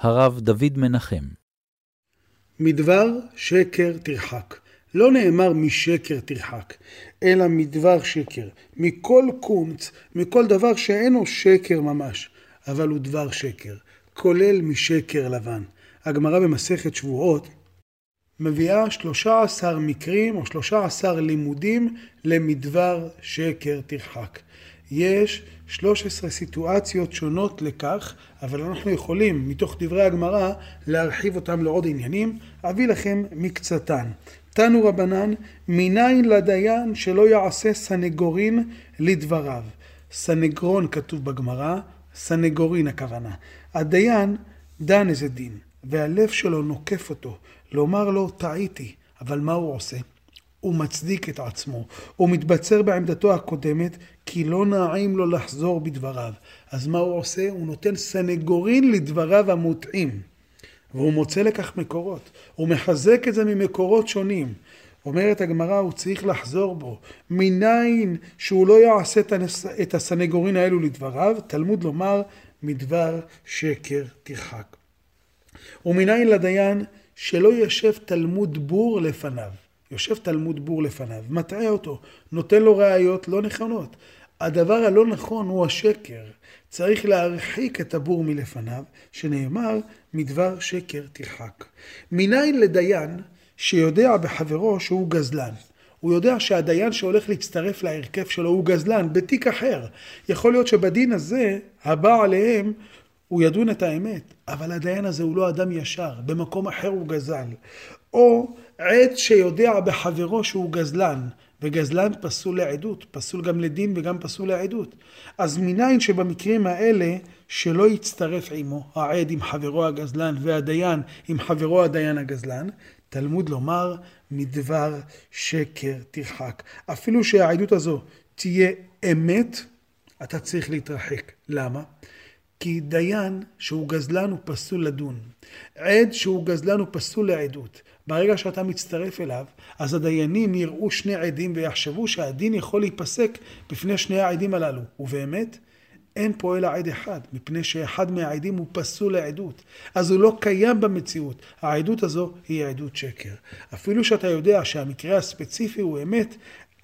הרב דוד מנחם. מדבר שקר תרחק. לא נאמר משקר תרחק, אלא מדבר שקר. מכל קומץ, מכל דבר שאינו שקר ממש, אבל הוא דבר שקר, כולל משקר לבן. הגמרא במסכת שבועות מביאה 13 מקרים או 13 לימודים למדבר שקר תרחק. יש 13 סיטואציות שונות לכך, אבל אנחנו יכולים מתוך דברי הגמרא להרחיב אותם לעוד עניינים. אביא לכם מקצתן. תנו רבנן, מניין לדיין שלא יעשה סנגורין לדבריו. סנגרון כתוב בגמרא, סנגורין הכוונה. הדיין דן איזה דין, והלב שלו נוקף אותו, לומר לו טעיתי, אבל מה הוא עושה? הוא מצדיק את עצמו, הוא מתבצר בעמדתו הקודמת, כי לא נעים לו לחזור בדבריו. אז מה הוא עושה? הוא נותן סנגורין לדבריו המוטעים. והוא מוצא לכך מקורות. הוא מחזק את זה ממקורות שונים. אומרת הגמרא, הוא צריך לחזור בו. מניין שהוא לא יעשה את הסנגורין האלו לדבריו, תלמוד לומר, מדבר שקר תרחק. ומניין לדיין שלא יושב תלמוד בור לפניו. יושב תלמוד בור לפניו, מטעה אותו, נותן לו ראיות לא נכונות. הדבר הלא נכון הוא השקר. צריך להרחיק את הבור מלפניו, שנאמר, מדבר שקר תרחק. מניין לדיין שיודע בחברו שהוא גזלן. הוא יודע שהדיין שהולך להצטרף להרכב שלו הוא גזלן בתיק אחר. יכול להיות שבדין הזה, הבא עליהם, הוא ידון את האמת, אבל הדיין הזה הוא לא אדם ישר, במקום אחר הוא גזל. או עד שיודע בחברו שהוא גזלן, וגזלן פסול לעדות, פסול גם לדין וגם פסול לעדות. אז מניין שבמקרים האלה שלא יצטרף עמו העד עם חברו הגזלן והדיין עם חברו הדיין הגזלן, תלמוד לומר מדבר שקר תרחק. אפילו שהעדות הזו תהיה אמת, אתה צריך להתרחק. למה? כי דיין שהוא גזלן הוא פסול לדון. עד שהוא גזלן הוא פסול לעדות. ברגע שאתה מצטרף אליו, אז הדיינים יראו שני עדים ויחשבו שהדין יכול להיפסק בפני שני העדים הללו. ובאמת, אין פה אלא עד אחד, מפני שאחד מהעדים הוא פסול לעדות. אז הוא לא קיים במציאות. העדות הזו היא עדות שקר. אפילו שאתה יודע שהמקרה הספציפי הוא אמת,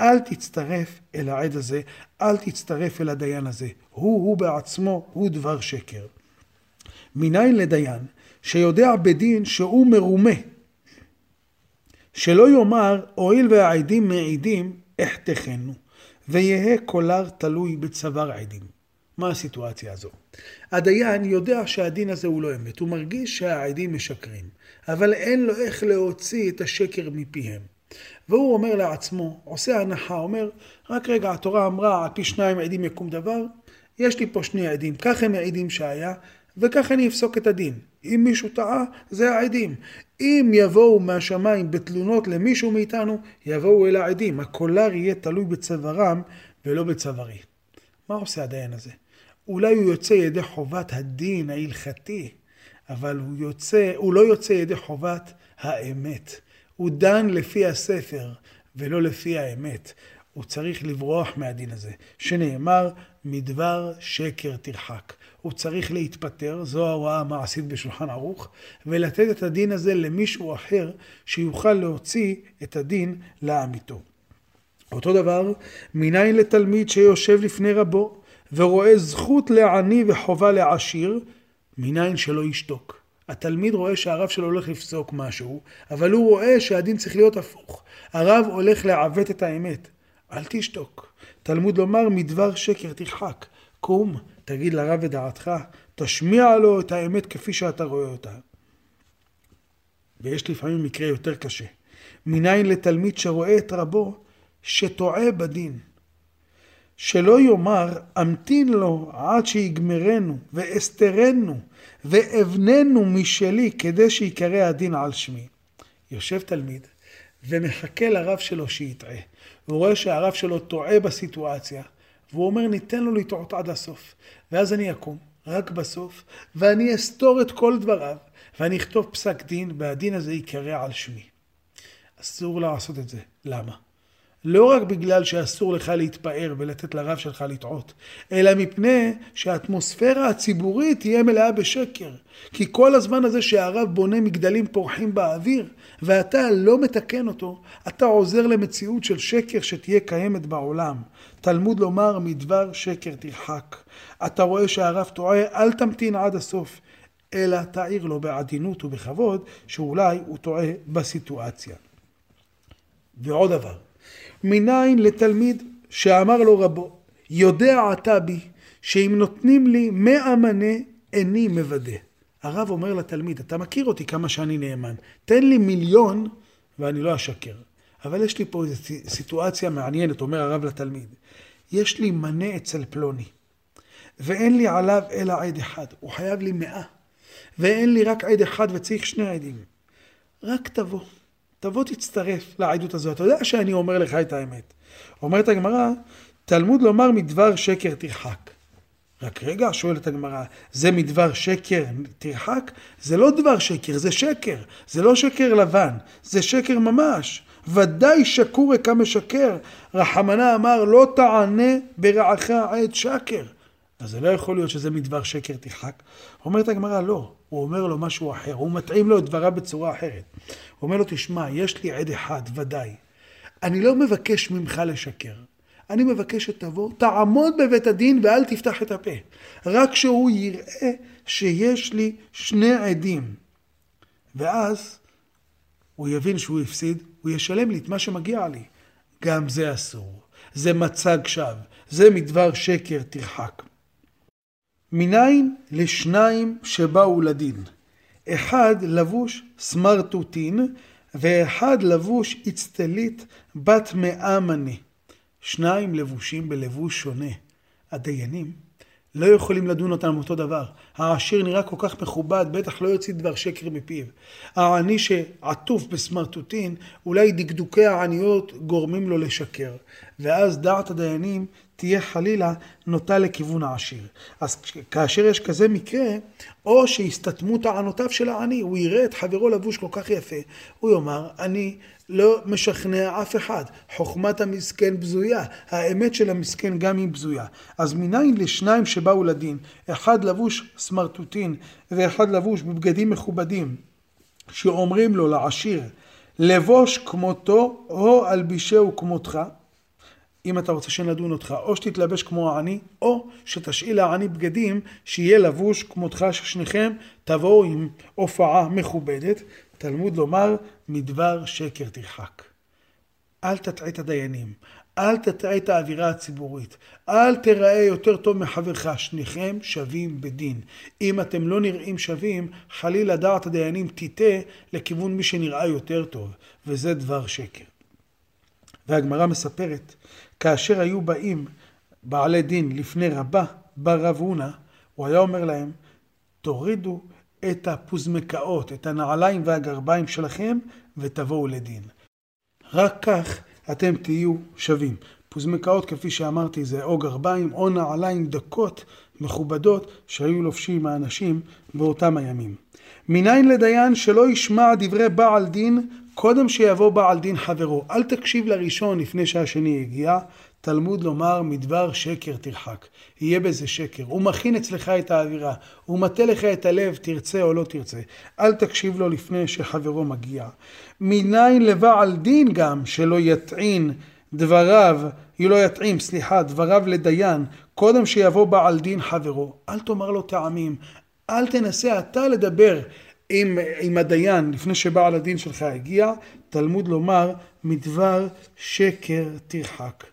אל תצטרף אל העד הזה, אל תצטרף אל הדיין הזה. הוא, הוא בעצמו, הוא דבר שקר. מניין לדיין שיודע בדין שהוא מרומה, שלא יאמר, הואיל והעדים מעידים, אחתכנו, ויהא קולר תלוי בצוואר עדים. מה הסיטואציה הזו? הדיין יודע שהדין הזה הוא לא אמת, הוא מרגיש שהעדים משקרים, אבל אין לו איך להוציא את השקר מפיהם. והוא אומר לעצמו, עושה הנחה, אומר, רק רגע, התורה אמרה, על פי שניים עדים יקום דבר, יש לי פה שני עדים, כך הם העדים שהיה, וכך אני אפסוק את הדין. אם מישהו טעה, זה העדים. אם יבואו מהשמיים בתלונות למישהו מאיתנו, יבואו אל העדים. הקולר יהיה תלוי בצווארם ולא בצווארי. מה עושה הדיין הזה? אולי הוא יוצא ידי חובת הדין ההלכתי, אבל הוא, יוצא, הוא לא יוצא ידי חובת האמת. הוא דן לפי הספר ולא לפי האמת. הוא צריך לברוח מהדין הזה, שנאמר מדבר שקר תרחק. הוא צריך להתפטר, זו ההוראה המעשית בשולחן ערוך, ולתת את הדין הזה למישהו אחר שיוכל להוציא את הדין לאמיתו. אותו דבר, מניין לתלמיד שיושב לפני רבו ורואה זכות לעני וחובה לעשיר, מניין שלא ישתוק. התלמיד רואה שהרב שלו הולך לפסוק משהו, אבל הוא רואה שהדין צריך להיות הפוך. הרב הולך לעוות את האמת. אל תשתוק. תלמוד לומר מדבר שקר תרחק. קום, תגיד לרב את דעתך, תשמיע לו את האמת כפי שאתה רואה אותה. ויש לפעמים מקרה יותר קשה. מניין לתלמיד שרואה את רבו שטועה בדין. שלא יאמר אמתין לו עד שיגמרנו ואסתרנו ואבננו משלי כדי שיקרא הדין על שמי. יושב תלמיד ומחכה לרב שלו שיטעה. והוא רואה שהרב שלו טועה בסיטואציה, והוא אומר ניתן לו לטעות עד הסוף. ואז אני אקום, רק בסוף, ואני אסתור את כל דבריו, ואני אכתוב פסק דין, והדין הזה ייקרא על שמי. אסור לעשות את זה. למה? לא רק בגלל שאסור לך להתפאר ולתת לרב שלך לטעות, אלא מפני שהאטמוספירה הציבורית תהיה מלאה בשקר. כי כל הזמן הזה שהרב בונה מגדלים פורחים באוויר, ואתה לא מתקן אותו, אתה עוזר למציאות של שקר שתהיה קיימת בעולם. תלמוד לומר מדבר שקר תרחק. אתה רואה שהרב טועה, אל תמתין עד הסוף, אלא תעיר לו בעדינות ובכבוד, שאולי הוא טועה בסיטואציה. ועוד דבר, מניין לתלמיד שאמר לו רבו, יודע אתה בי, שאם נותנים לי מאה מנה, איני מוודה. הרב אומר לתלמיד, אתה מכיר אותי כמה שאני נאמן, תן לי מיליון ואני לא אשקר. אבל יש לי פה איזו סיטואציה מעניינת, אומר הרב לתלמיד. יש לי מנה אצל פלוני, ואין לי עליו אלא עד אחד, הוא חייב לי מאה, ואין לי רק עד אחד וצריך שני עדים. רק תבוא, תבוא תצטרף לעדות הזו, אתה יודע שאני אומר לך את האמת. אומרת הגמרא, תלמוד לומר מדבר שקר תרחק. רק רגע, שואלת הגמרא, זה מדבר שקר תרחק? זה לא דבר שקר, זה שקר. זה לא שקר לבן, זה שקר ממש. ודאי שקורי כמשקר. רחמנה אמר, לא תענה ברעך עת שקר. אז זה לא יכול להיות שזה מדבר שקר תרחק. אומרת הגמרא, לא. הוא אומר לו משהו אחר, הוא מתאים לו את דבריו בצורה אחרת. אומר לו, תשמע, יש לי עד אחד, ודאי. אני לא מבקש ממך לשקר. אני מבקש שתבוא, תעמוד בבית הדין ואל תפתח את הפה. רק שהוא יראה שיש לי שני עדים. ואז הוא יבין שהוא הפסיד, הוא ישלם לי את מה שמגיע לי. גם זה אסור. זה מצג שווא. זה מדבר שקר תרחק. מניין לשניים שבאו לדין. אחד לבוש סמרטוטין ואחד לבוש אצטלית בת מאה מנה. שניים לבושים בלבוש שונה. הדיינים לא יכולים לדון אותם אותו דבר. העשיר נראה כל כך מכובד, בטח לא יוציא דבר שקר מפיו. העני שעטוף בסמרטוטין, אולי דקדוקי העניות גורמים לו לשקר. ואז דעת הדיינים תהיה חלילה נוטה לכיוון העשיר. אז כאשר יש כזה מקרה, או שיסתתמו טענותיו של העני, הוא יראה את חברו לבוש כל כך יפה, הוא יאמר, אני לא משכנע אף אחד, חוכמת המסכן בזויה, האמת של המסכן גם היא בזויה. אז מניין לשניים שבאו לדין, אחד לבוש סמרטוטין ואחד לבוש בבגדים מכובדים, שאומרים לו לעשיר, לבוש כמותו או אלבישהו כמותך, אם אתה רוצה שנדון אותך, או שתתלבש כמו העני, או שתשאיל לעני בגדים שיהיה לבוש כמותך, ששניכם תבואו עם הופעה מכובדת. תלמוד לומר, מדבר שקר תרחק. אל תטעה את הדיינים, אל תטעה את האווירה הציבורית, אל תראה יותר טוב מחברך, שניכם שווים בדין. אם אתם לא נראים שווים, חלילה דעת הדיינים תטעה לכיוון מי שנראה יותר טוב, וזה דבר שקר. והגמרא מספרת כאשר היו באים בעלי דין לפני רבה, בא רב הונא, הוא היה אומר להם, תורידו את הפוזמקאות, את הנעליים והגרביים שלכם, ותבואו לדין. רק כך אתם תהיו שווים. פוזמקאות, כפי שאמרתי, זה או גרביים או נעליים דקות, מכובדות, שהיו לובשים האנשים באותם הימים. מניין לדיין שלא ישמע דברי בעל דין קודם שיבוא בעל דין חברו, אל תקשיב לראשון לפני שהשני יגיע, תלמוד לומר מדבר שקר תרחק. יהיה בזה שקר. הוא מכין אצלך את האווירה, הוא מטה לך את הלב, תרצה או לא תרצה. אל תקשיב לו לפני שחברו מגיע. מניין לבעל דין גם שלא יטעין דבריו, לא יטעים, סליחה, דבריו לדיין, קודם שיבוא בעל דין חברו. אל תאמר לו טעמים, אל תנסה אתה לדבר עם, עם הדיין לפני שבעל הדין שלך הגיע, תלמוד לומר מדבר שקר תרחק.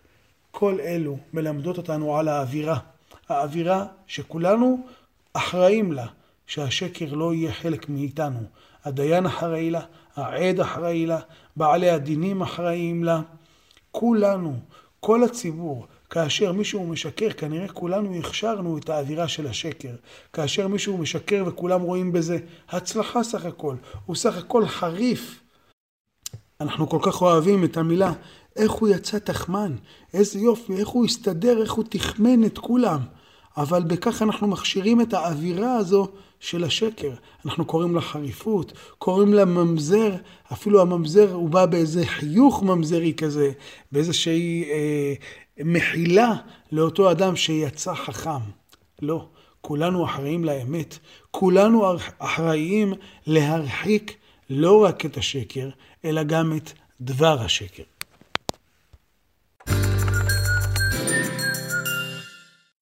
כל אלו מלמדות אותנו על האווירה. האווירה שכולנו אחראים לה, שהשקר לא יהיה חלק מאיתנו. הדיין אחראי לה, העד אחראי לה, בעלי הדינים אחראים לה. כולנו, כל הציבור, כאשר מישהו משקר, כנראה כולנו הכשרנו את האווירה של השקר. כאשר מישהו משקר וכולם רואים בזה הצלחה סך הכל, הוא סך הכל חריף. אנחנו כל כך אוהבים את המילה, איך הוא יצא תחמן, איזה יופי, איך הוא הסתדר, איך הוא תחמן את כולם. אבל בכך אנחנו מכשירים את האווירה הזו של השקר. אנחנו קוראים לה חריפות, קוראים לה ממזר, אפילו הממזר הוא בא באיזה חיוך ממזרי כזה, באיזושהי אה, מחילה לאותו אדם שיצא חכם. לא, כולנו אחראים לאמת, כולנו אחראים להרחיק לא רק את השקר, אלא גם את דבר השקר.